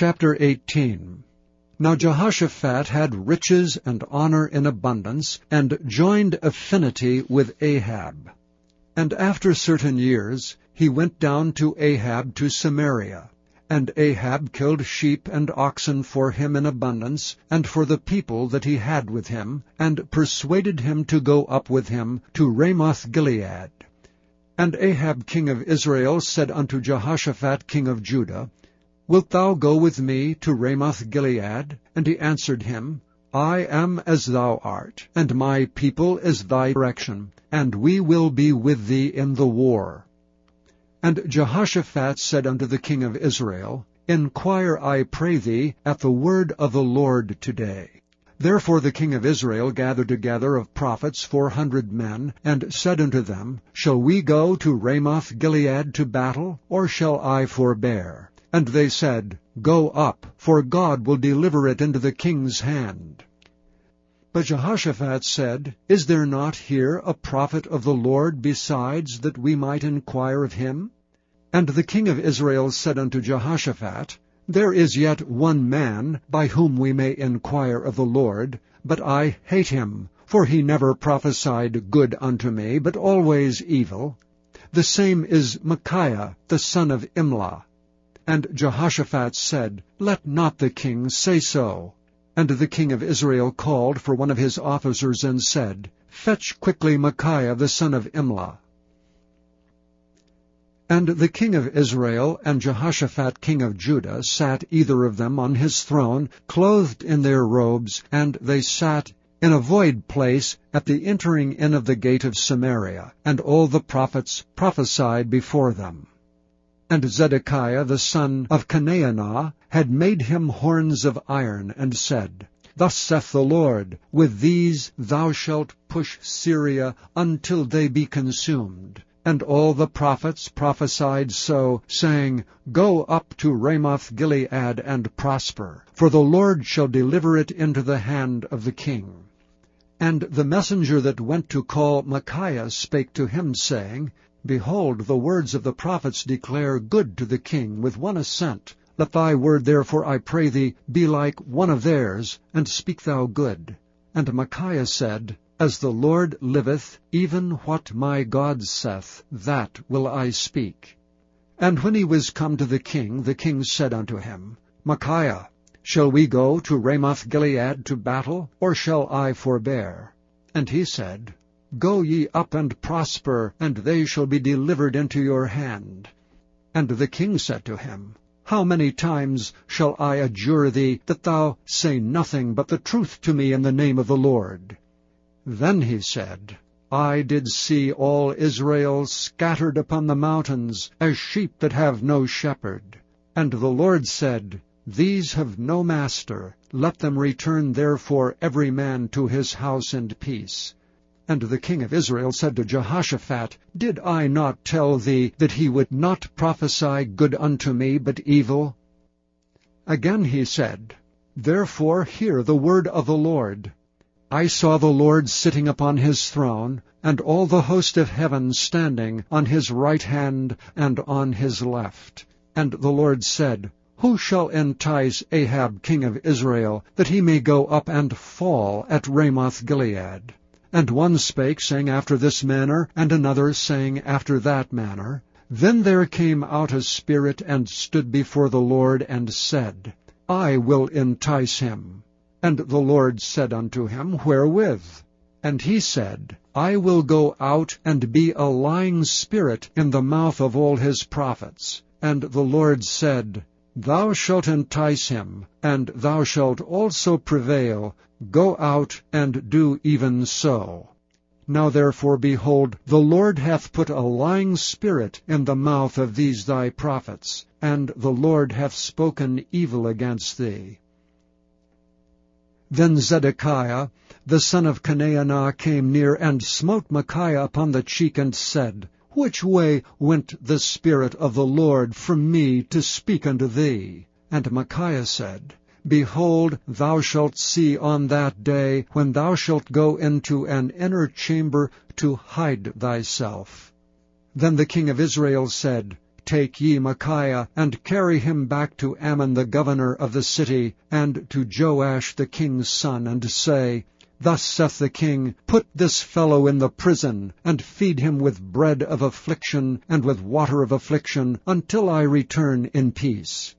Chapter 18 Now Jehoshaphat had riches and honor in abundance, and joined affinity with Ahab. And after certain years he went down to Ahab to Samaria. And Ahab killed sheep and oxen for him in abundance, and for the people that he had with him, and persuaded him to go up with him to Ramoth Gilead. And Ahab king of Israel said unto Jehoshaphat king of Judah, Wilt thou go with me to Ramoth Gilead? And he answered him, I am as thou art, and my people is thy direction, and we will be with thee in the war. And Jehoshaphat said unto the king of Israel, Inquire, I pray thee, at the word of the Lord today. Therefore the king of Israel gathered together of prophets four hundred men, and said unto them, Shall we go to Ramoth Gilead to battle, or shall I forbear? And they said, Go up, for God will deliver it into the king's hand. But Jehoshaphat said, Is there not here a prophet of the Lord besides, that we might inquire of him? And the king of Israel said unto Jehoshaphat, There is yet one man, by whom we may inquire of the Lord, but I hate him, for he never prophesied good unto me, but always evil. The same is Micaiah, the son of Imlah. And Jehoshaphat said, Let not the king say so. And the king of Israel called for one of his officers and said, Fetch quickly Micaiah the son of Imlah. And the king of Israel and Jehoshaphat king of Judah sat either of them on his throne, clothed in their robes, and they sat in a void place at the entering in of the gate of Samaria, and all the prophets prophesied before them. And Zedekiah the son of Chenaanah had made him horns of iron, and said, Thus saith the Lord, With these thou shalt push Syria until they be consumed. And all the prophets prophesied so, saying, Go up to Ramoth Gilead and prosper, for the Lord shall deliver it into the hand of the king. And the messenger that went to call Micaiah spake to him, saying, Behold, the words of the prophets declare good to the king with one assent. Let thy word therefore, I pray thee, be like one of theirs, and speak thou good. And Micaiah said, As the Lord liveth, even what my God saith, that will I speak. And when he was come to the king, the king said unto him, Micaiah, shall we go to Ramoth Gilead to battle, or shall I forbear? And he said, Go ye up and prosper, and they shall be delivered into your hand. And the king said to him, How many times shall I adjure thee that thou say nothing but the truth to me in the name of the Lord? Then he said, I did see all Israel scattered upon the mountains, as sheep that have no shepherd. And the Lord said, These have no master, let them return therefore every man to his house in peace. And the king of Israel said to Jehoshaphat, Did I not tell thee that he would not prophesy good unto me, but evil? Again he said, Therefore hear the word of the Lord. I saw the Lord sitting upon his throne, and all the host of heaven standing on his right hand and on his left. And the Lord said, Who shall entice Ahab king of Israel, that he may go up and fall at Ramoth Gilead? And one spake, saying after this manner, and another saying after that manner. Then there came out a spirit, and stood before the Lord, and said, I will entice him. And the Lord said unto him, Wherewith? And he said, I will go out and be a lying spirit in the mouth of all his prophets. And the Lord said, Thou shalt entice him, and thou shalt also prevail. Go out and do even so. Now therefore, behold, the Lord hath put a lying spirit in the mouth of these thy prophets, and the Lord hath spoken evil against thee. Then Zedekiah the son of Chenaanah came near, and smote Micaiah upon the cheek, and said, which way went the Spirit of the Lord from me to speak unto thee? And Micaiah said, Behold, thou shalt see on that day, when thou shalt go into an inner chamber to hide thyself. Then the king of Israel said, take ye Micaiah, and carry him back to Amon the governor of the city, and to Joash the king's son, and say, Thus saith the king, Put this fellow in the prison, and feed him with bread of affliction, and with water of affliction, until I return in peace.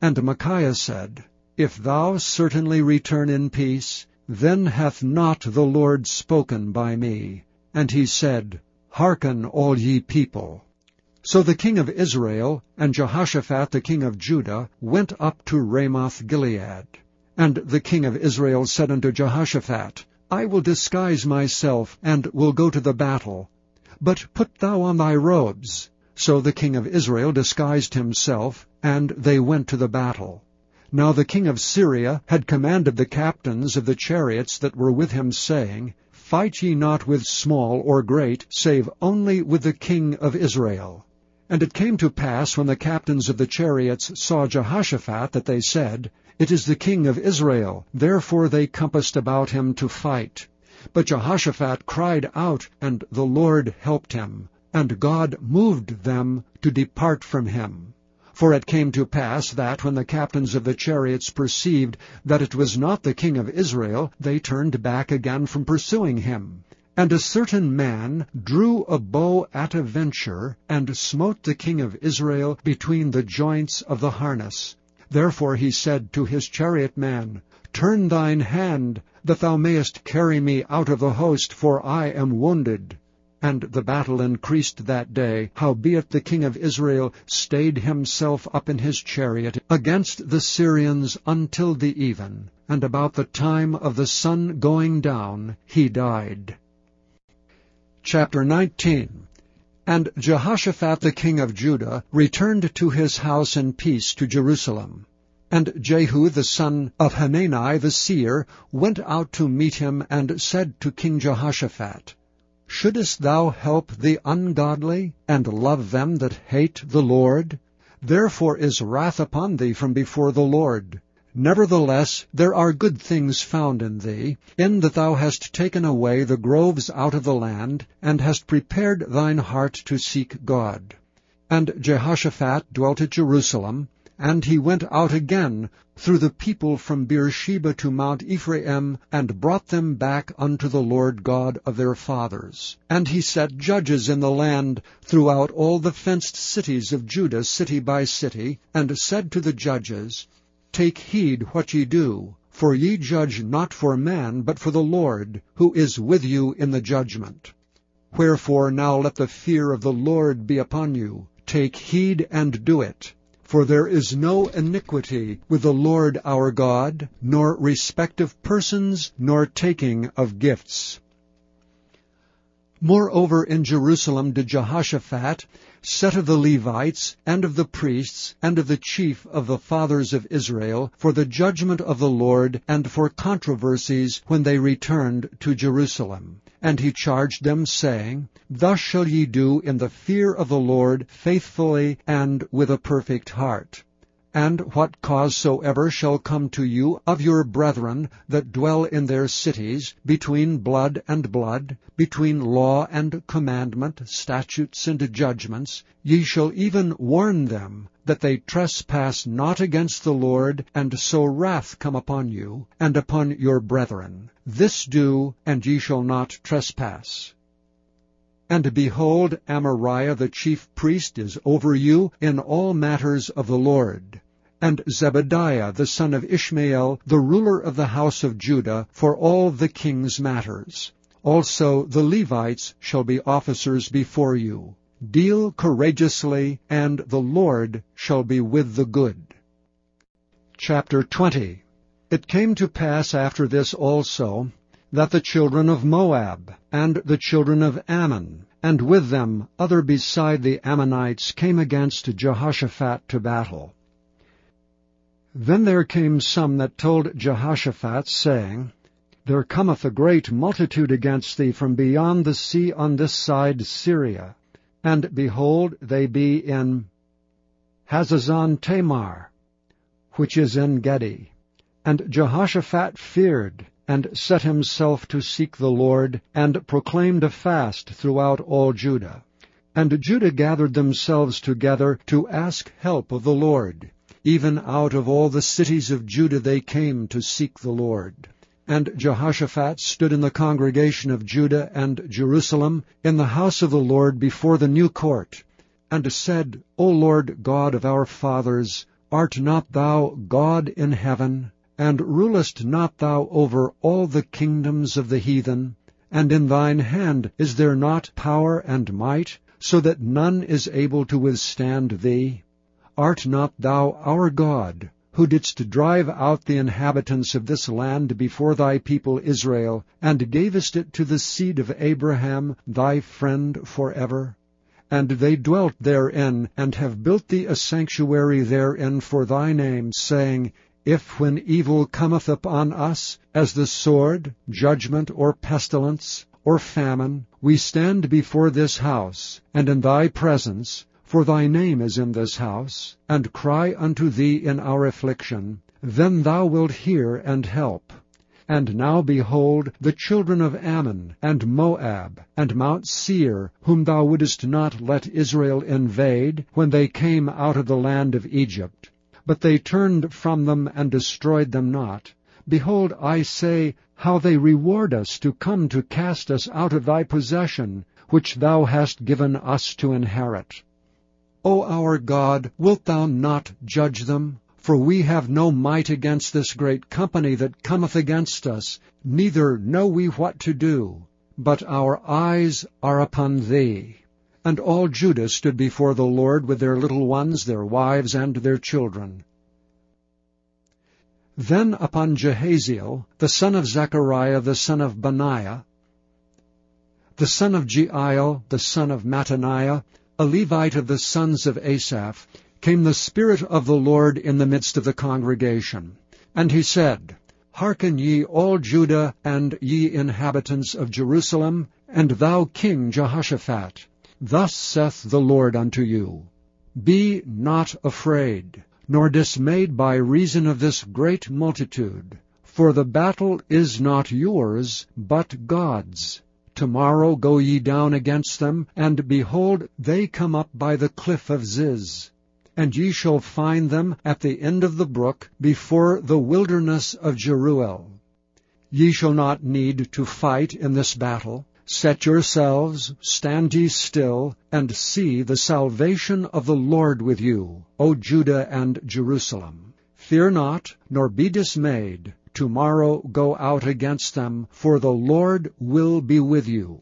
And Micaiah said, If thou certainly return in peace, then hath not the Lord spoken by me. And he said, Hearken, all ye people. So the king of Israel and Jehoshaphat the king of Judah went up to Ramoth Gilead. And the king of Israel said unto Jehoshaphat, I will disguise myself, and will go to the battle. But put thou on thy robes. So the king of Israel disguised himself, and they went to the battle. Now the king of Syria had commanded the captains of the chariots that were with him, saying, Fight ye not with small or great, save only with the king of Israel. And it came to pass, when the captains of the chariots saw Jehoshaphat, that they said, It is the king of Israel. Therefore they compassed about him to fight. But Jehoshaphat cried out, and the Lord helped him. And God moved them to depart from him. For it came to pass that, when the captains of the chariots perceived that it was not the king of Israel, they turned back again from pursuing him. And a certain man drew a bow at a venture, and smote the king of Israel between the joints of the harness. Therefore he said to his chariot man, Turn thine hand, that thou mayest carry me out of the host, for I am wounded. And the battle increased that day, howbeit the king of Israel stayed himself up in his chariot against the Syrians until the even, and about the time of the sun going down he died. Chapter 19 And Jehoshaphat the king of Judah returned to his house in peace to Jerusalem. And Jehu the son of Hanani the seer went out to meet him, and said to King Jehoshaphat, Shouldest thou help the ungodly, and love them that hate the Lord? Therefore is wrath upon thee from before the Lord. Nevertheless, there are good things found in thee, in that thou hast taken away the groves out of the land, and hast prepared thine heart to seek God. And Jehoshaphat dwelt at Jerusalem, and he went out again through the people from Beersheba to Mount Ephraim, and brought them back unto the Lord God of their fathers. And he set judges in the land throughout all the fenced cities of Judah, city by city, and said to the judges, Take heed what ye do, for ye judge not for man, but for the Lord, who is with you in the judgment. Wherefore now let the fear of the Lord be upon you. Take heed and do it. For there is no iniquity with the Lord our God, nor respect of persons, nor taking of gifts. Moreover in Jerusalem did Jehoshaphat set of the Levites, and of the priests, and of the chief of the fathers of Israel, for the judgment of the Lord, and for controversies when they returned to Jerusalem. And he charged them, saying, Thus shall ye do in the fear of the Lord faithfully and with a perfect heart. And what cause soever shall come to you of your brethren that dwell in their cities, between blood and blood, between law and commandment, statutes and judgments, ye shall even warn them, that they trespass not against the Lord, and so wrath come upon you, and upon your brethren. This do, and ye shall not trespass. And behold, Amariah the chief priest is over you in all matters of the Lord and Zebadiah the son of Ishmael, the ruler of the house of Judah, for all the king's matters. Also the Levites shall be officers before you. Deal courageously, and the Lord shall be with the good. Chapter 20 It came to pass after this also, that the children of Moab, and the children of Ammon, and with them other beside the Ammonites, came against Jehoshaphat to battle. Then there came some that told Jehoshaphat, saying, There cometh a great multitude against thee from beyond the sea on this side Syria. And behold, they be in Hazazon Tamar, which is Engedi. And Jehoshaphat feared, and set himself to seek the Lord, and proclaimed a fast throughout all Judah. And Judah gathered themselves together to ask help of the Lord. Even out of all the cities of Judah they came to seek the Lord. And Jehoshaphat stood in the congregation of Judah and Jerusalem in the house of the Lord before the new court, and said, O Lord God of our fathers, art not thou God in heaven? And rulest not thou over all the kingdoms of the heathen? And in thine hand is there not power and might, so that none is able to withstand thee? Art not thou our God, who didst drive out the inhabitants of this land before thy people Israel, and gavest it to the seed of Abraham thy friend for ever? And they dwelt therein, and have built thee a sanctuary therein for thy name, saying, if when evil cometh upon us, as the sword, judgment, or pestilence, or famine, we stand before this house, and in thy presence, for thy name is in this house, and cry unto thee in our affliction, then thou wilt hear and help. And now behold, the children of Ammon, and Moab, and Mount Seir, whom thou wouldest not let Israel invade, when they came out of the land of Egypt, but they turned from them and destroyed them not. Behold, I say, how they reward us to come to cast us out of thy possession, which thou hast given us to inherit. O our God, wilt thou not judge them? For we have no might against this great company that cometh against us, neither know we what to do, but our eyes are upon thee. And all Judah stood before the Lord with their little ones, their wives, and their children. Then upon Jahaziel, the son of Zechariah, the son of Benaiah, the son of Jeiel, the son of Mattaniah, a Levite of the sons of Asaph, came the Spirit of the Lord in the midst of the congregation. And he said, Hearken ye all Judah and ye inhabitants of Jerusalem, and thou King Jehoshaphat. Thus saith the Lord unto you, Be not afraid, nor dismayed by reason of this great multitude, for the battle is not yours, but God's. Tomorrow go ye down against them, and behold, they come up by the cliff of Ziz. And ye shall find them at the end of the brook, before the wilderness of Jeruel. Ye shall not need to fight in this battle, Set yourselves, stand ye still, and see the salvation of the Lord with you, O Judah and Jerusalem. Fear not, nor be dismayed. Tomorrow go out against them, for the Lord will be with you.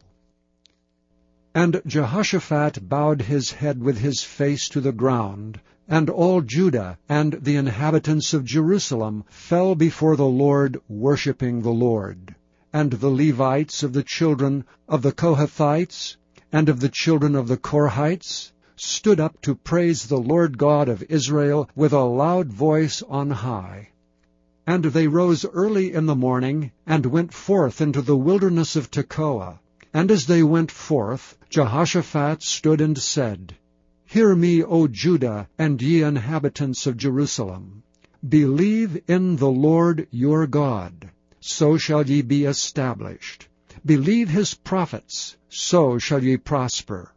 And Jehoshaphat bowed his head with his face to the ground, and all Judah and the inhabitants of Jerusalem fell before the Lord, worshipping the Lord and the Levites of the children of the Kohathites and of the children of the Korhites stood up to praise the Lord God of Israel with a loud voice on high. And they rose early in the morning, and went forth into the wilderness of Tekoa. And as they went forth, Jehoshaphat stood and said, Hear me, O Judah, and ye inhabitants of Jerusalem. Believe in the Lord your God so shall ye be established. Believe his prophets, so shall ye prosper.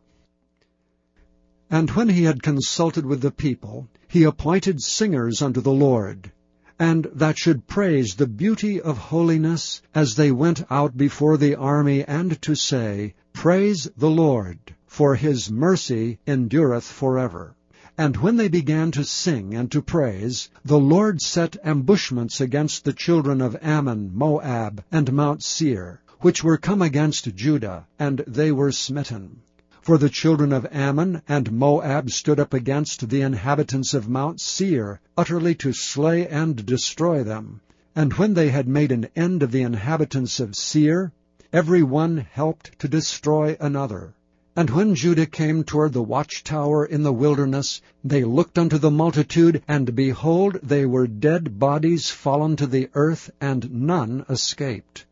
And when he had consulted with the people, he appointed singers unto the Lord, and that should praise the beauty of holiness as they went out before the army, and to say, Praise the Lord, for his mercy endureth forever. And when they began to sing and to praise, the Lord set ambushments against the children of Ammon, Moab, and Mount Seir, which were come against Judah, and they were smitten. For the children of Ammon and Moab stood up against the inhabitants of Mount Seir, utterly to slay and destroy them. And when they had made an end of the inhabitants of Seir, every one helped to destroy another. And when Judah came toward the watchtower in the wilderness, they looked unto the multitude, and behold, they were dead bodies fallen to the earth, and none escaped.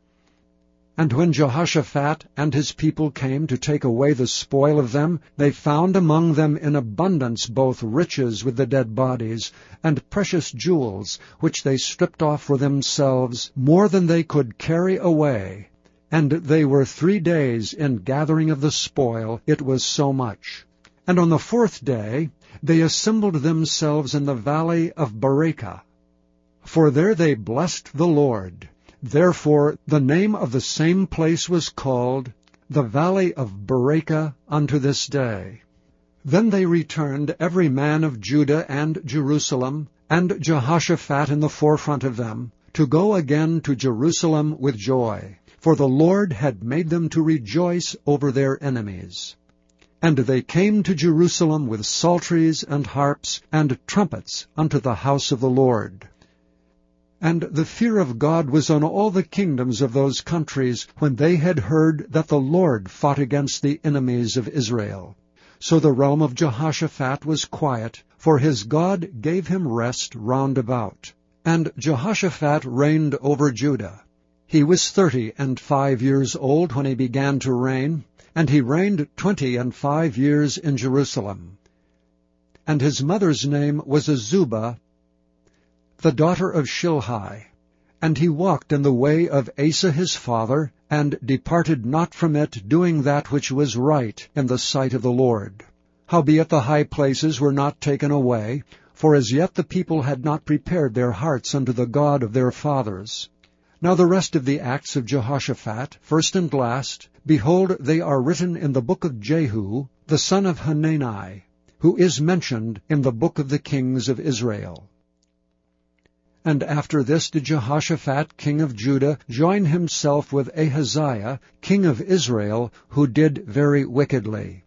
And when Jehoshaphat and his people came to take away the spoil of them, they found among them in abundance both riches with the dead bodies, and precious jewels, which they stripped off for themselves, more than they could carry away. And they were three days in gathering of the spoil, it was so much. And on the fourth day they assembled themselves in the valley of Berachah. For there they blessed the Lord. Therefore the name of the same place was called the valley of Berachah unto this day. Then they returned every man of Judah and Jerusalem, and Jehoshaphat in the forefront of them, to go again to Jerusalem with joy, for the Lord had made them to rejoice over their enemies. And they came to Jerusalem with psalteries and harps and trumpets unto the house of the Lord. And the fear of God was on all the kingdoms of those countries when they had heard that the Lord fought against the enemies of Israel. So the realm of Jehoshaphat was quiet, for his God gave him rest round about. And Jehoshaphat reigned over Judah. He was thirty and five years old when he began to reign, and he reigned twenty and five years in Jerusalem. And his mother's name was Azubah, the daughter of Shilhi. And he walked in the way of Asa his father, and departed not from it, doing that which was right in the sight of the Lord. Howbeit the high places were not taken away, for as yet the people had not prepared their hearts unto the God of their fathers. Now the rest of the acts of Jehoshaphat, first and last, behold, they are written in the book of Jehu, the son of Hanani, who is mentioned in the book of the kings of Israel. And after this did Jehoshaphat king of Judah join himself with Ahaziah king of Israel, who did very wickedly.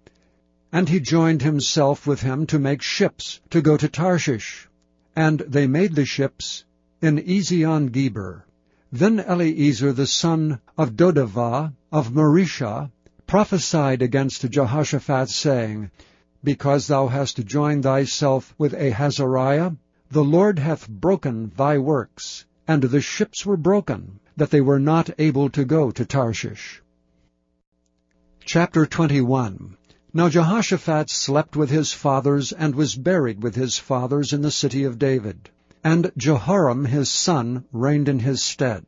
And he joined himself with him to make ships to go to Tarshish. And they made the ships in Ezion-Geber. Then Eliezer the son of Dodavah of Mareshah prophesied against Jehoshaphat, saying, Because thou hast joined thyself with Ahazariah, the Lord hath broken thy works, and the ships were broken, that they were not able to go to Tarshish. Chapter 21 Now Jehoshaphat slept with his fathers, and was buried with his fathers in the city of David. And Jehoram his son reigned in his stead.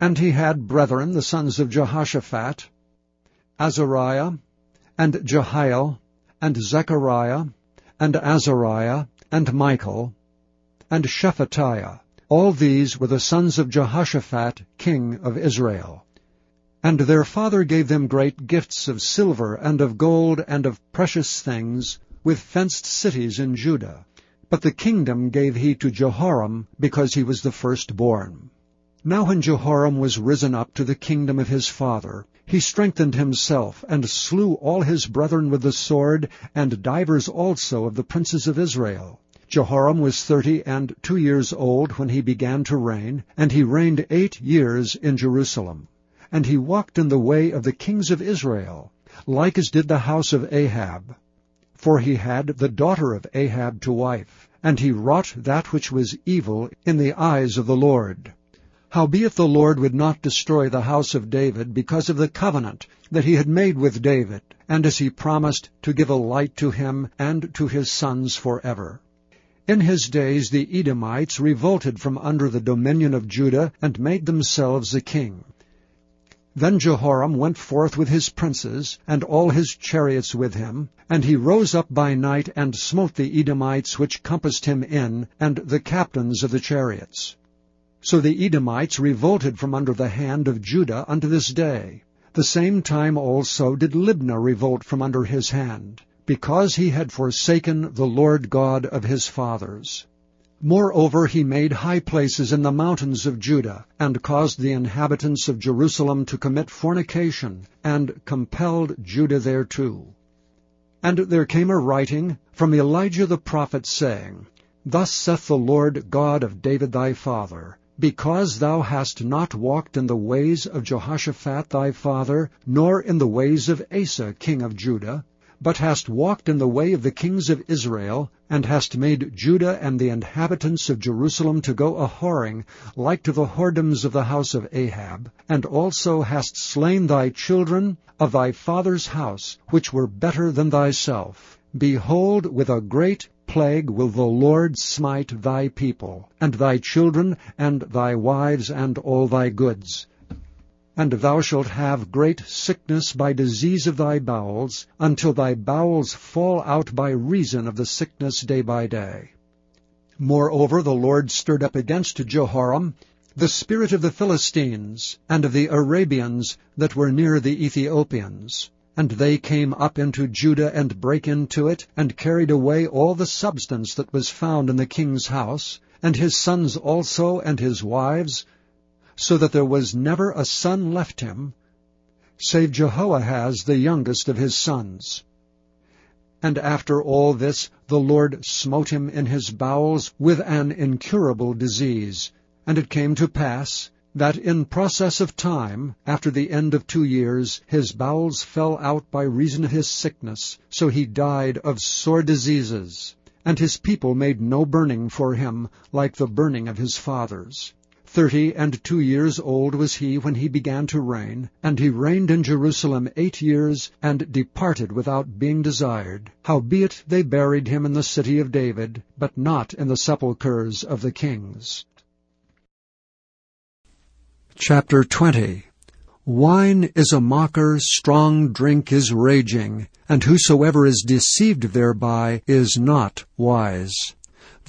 And he had brethren, the sons of Jehoshaphat, Azariah, and Jehiel, and Zechariah, and Azariah, and Michael, and Shephatiah. All these were the sons of Jehoshaphat, king of Israel. And their father gave them great gifts of silver and of gold and of precious things, with fenced cities in Judah. But the kingdom gave he to Jehoram, because he was the firstborn. Now when Jehoram was risen up to the kingdom of his father, he strengthened himself, and slew all his brethren with the sword, and divers also of the princes of Israel. Jehoram was thirty and two years old when he began to reign, and he reigned eight years in Jerusalem. And he walked in the way of the kings of Israel, like as did the house of Ahab. For he had the daughter of Ahab to wife, and he wrought that which was evil in the eyes of the Lord. Howbeit the Lord would not destroy the house of David because of the covenant that he had made with David, and as he promised to give a light to him and to his sons forever. In his days the Edomites revolted from under the dominion of Judah, and made themselves a king. Then Jehoram went forth with his princes, and all his chariots with him, and he rose up by night, and smote the Edomites which compassed him in, and the captains of the chariots. So the Edomites revolted from under the hand of Judah unto this day. The same time also did Libnah revolt from under his hand because he had forsaken the Lord God of his fathers. Moreover, he made high places in the mountains of Judah, and caused the inhabitants of Jerusalem to commit fornication, and compelled Judah thereto. And there came a writing from Elijah the prophet, saying, Thus saith the Lord God of David thy father, Because thou hast not walked in the ways of Jehoshaphat thy father, nor in the ways of Asa king of Judah, but hast walked in the way of the kings of Israel, and hast made Judah and the inhabitants of Jerusalem to go a whoring, like to the whoredoms of the house of Ahab, and also hast slain thy children of thy father's house, which were better than thyself. Behold, with a great plague will the Lord smite thy people, and thy children, and thy wives, and all thy goods. And thou shalt have great sickness by disease of thy bowels, until thy bowels fall out by reason of the sickness day by day. Moreover, the Lord stirred up against Jehoram the spirit of the Philistines, and of the Arabians that were near the Ethiopians. And they came up into Judah, and brake into it, and carried away all the substance that was found in the king's house, and his sons also, and his wives, so that there was never a son left him, save Jehoahaz the youngest of his sons. And after all this the Lord smote him in his bowels with an incurable disease. And it came to pass, that in process of time, after the end of two years, his bowels fell out by reason of his sickness, so he died of sore diseases. And his people made no burning for him, like the burning of his fathers. Thirty and two years old was he when he began to reign, and he reigned in Jerusalem eight years, and departed without being desired. Howbeit they buried him in the city of David, but not in the sepulchres of the kings. Chapter 20 Wine is a mocker, strong drink is raging, and whosoever is deceived thereby is not wise.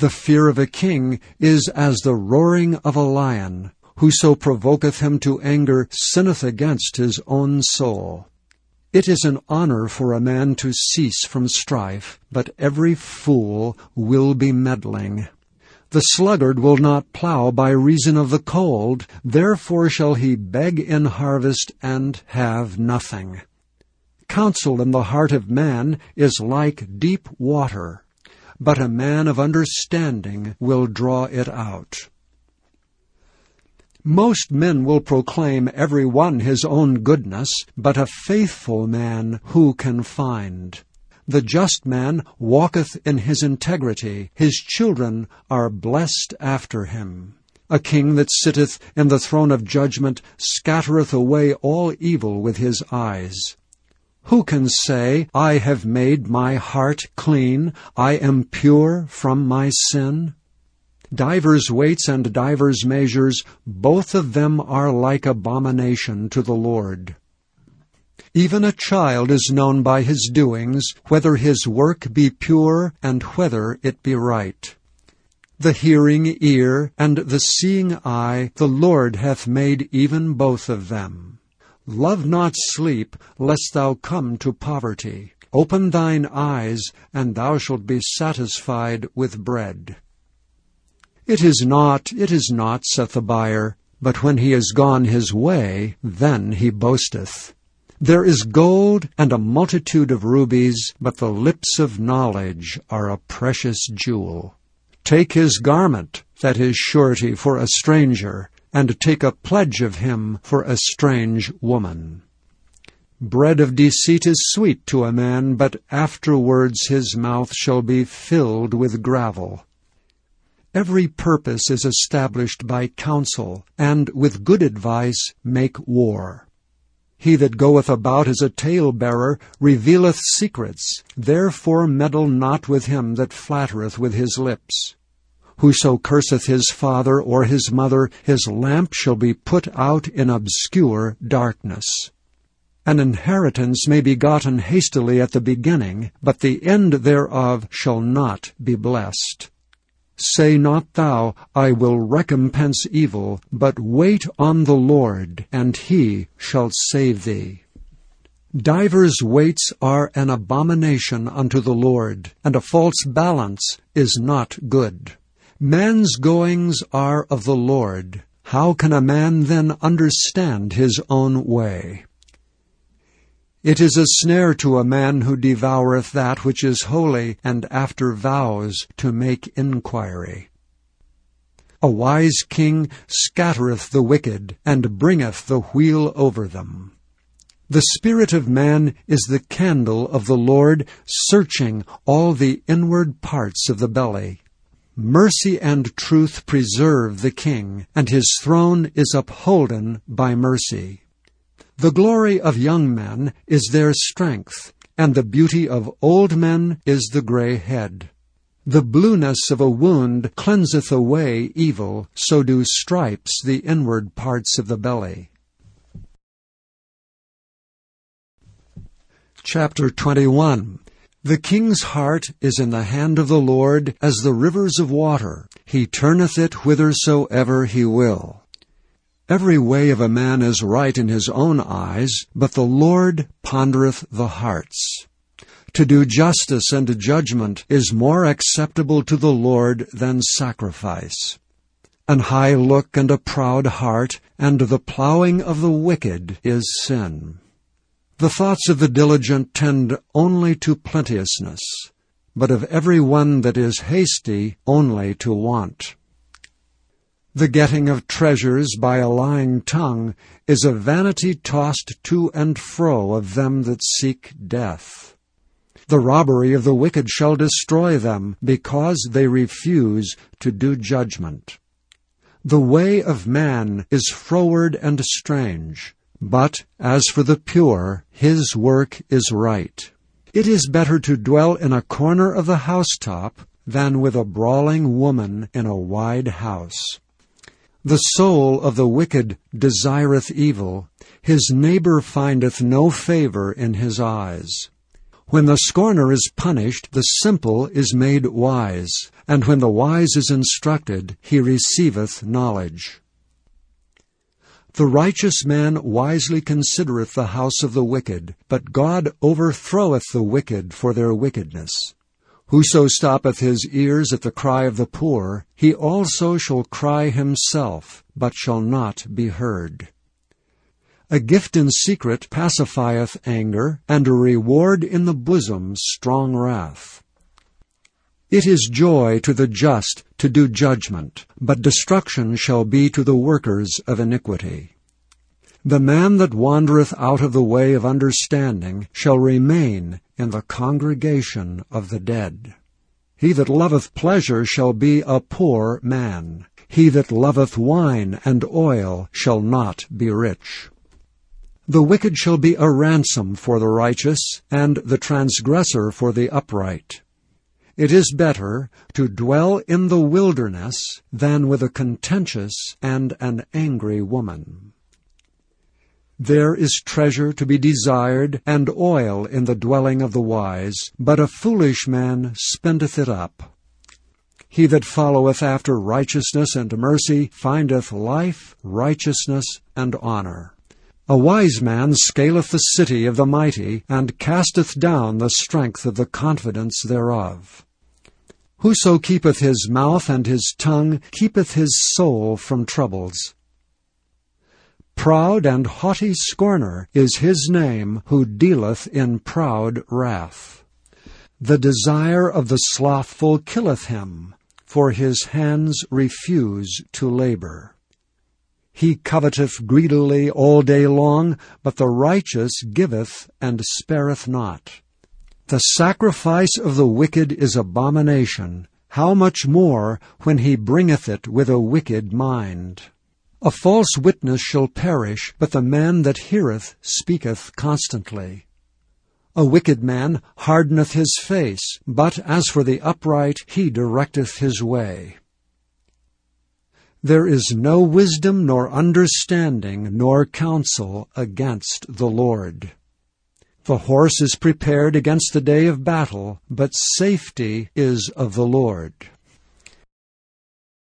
The fear of a king is as the roaring of a lion. Whoso provoketh him to anger sinneth against his own soul. It is an honor for a man to cease from strife, but every fool will be meddling. The sluggard will not plow by reason of the cold, therefore shall he beg in harvest and have nothing. Counsel in the heart of man is like deep water, but a man of understanding will draw it out. Most men will proclaim every one his own goodness, but a faithful man who can find? The just man walketh in his integrity, his children are blessed after him. A king that sitteth in the throne of judgment scattereth away all evil with his eyes. Who can say, I have made my heart clean, I am pure from my sin? Divers weights and divers measures, both of them are like abomination to the Lord. Even a child is known by his doings, whether his work be pure and whether it be right. The hearing ear and the seeing eye the Lord hath made even both of them. Love not sleep, lest thou come to poverty. Open thine eyes, and thou shalt be satisfied with bread. It is not, it is not, saith the buyer, but when he is gone his way, then he boasteth. There is gold and a multitude of rubies, but the lips of knowledge are a precious jewel. Take his garment, that is surety for a stranger, and take a pledge of him for a strange woman. Bread of deceit is sweet to a man, but afterwards his mouth shall be filled with gravel. Every purpose is established by counsel, and with good advice make war. He that goeth about as a talebearer revealeth secrets, therefore meddle not with him that flattereth with his lips. Whoso curseth his father or his mother, his lamp shall be put out in obscure darkness. An inheritance may be gotten hastily at the beginning, but the end thereof shall not be blessed. Say not thou, I will recompense evil, but wait on the Lord, and he shall save thee. Divers weights are an abomination unto the Lord, and a false balance is not good. Man's goings are of the Lord. How can a man then understand his own way? It is a snare to a man who devoureth that which is holy, and after vows to make inquiry. A wise king scattereth the wicked, and bringeth the wheel over them. The spirit of man is the candle of the Lord, searching all the inward parts of the belly. Mercy and truth preserve the king, and his throne is upholden by mercy. The glory of young men is their strength, and the beauty of old men is the grey head. The blueness of a wound cleanseth away evil, so do stripes the inward parts of the belly. Chapter 21 the king's heart is in the hand of the Lord as the rivers of water. He turneth it whithersoever he will. Every way of a man is right in his own eyes, but the Lord pondereth the hearts. To do justice and judgment is more acceptable to the Lord than sacrifice. An high look and a proud heart, and the plowing of the wicked is sin. The thoughts of the diligent tend only to plenteousness, but of every one that is hasty only to want. The getting of treasures by a lying tongue is a vanity tossed to and fro of them that seek death. The robbery of the wicked shall destroy them, because they refuse to do judgment. The way of man is froward and strange, but as for the pure, his work is right. It is better to dwell in a corner of the housetop than with a brawling woman in a wide house. The soul of the wicked desireth evil, his neighbor findeth no favor in his eyes. When the scorner is punished, the simple is made wise, and when the wise is instructed, he receiveth knowledge. The righteous man wisely considereth the house of the wicked, but God overthroweth the wicked for their wickedness. Whoso stoppeth his ears at the cry of the poor, he also shall cry himself, but shall not be heard. A gift in secret pacifieth anger, and a reward in the bosom strong wrath. It is joy to the just to do judgment, but destruction shall be to the workers of iniquity. The man that wandereth out of the way of understanding shall remain in the congregation of the dead. He that loveth pleasure shall be a poor man. He that loveth wine and oil shall not be rich. The wicked shall be a ransom for the righteous, and the transgressor for the upright. It is better to dwell in the wilderness than with a contentious and an angry woman. There is treasure to be desired, and oil in the dwelling of the wise, but a foolish man spendeth it up. He that followeth after righteousness and mercy findeth life, righteousness, and honor. A wise man scaleth the city of the mighty, and casteth down the strength of the confidence thereof. Whoso keepeth his mouth and his tongue keepeth his soul from troubles. Proud and haughty scorner is his name who dealeth in proud wrath. The desire of the slothful killeth him, for his hands refuse to labor. He coveteth greedily all day long, but the righteous giveth and spareth not. The sacrifice of the wicked is abomination, how much more when he bringeth it with a wicked mind? A false witness shall perish, but the man that heareth speaketh constantly. A wicked man hardeneth his face, but as for the upright, he directeth his way. There is no wisdom nor understanding nor counsel against the Lord. The horse is prepared against the day of battle, but safety is of the Lord.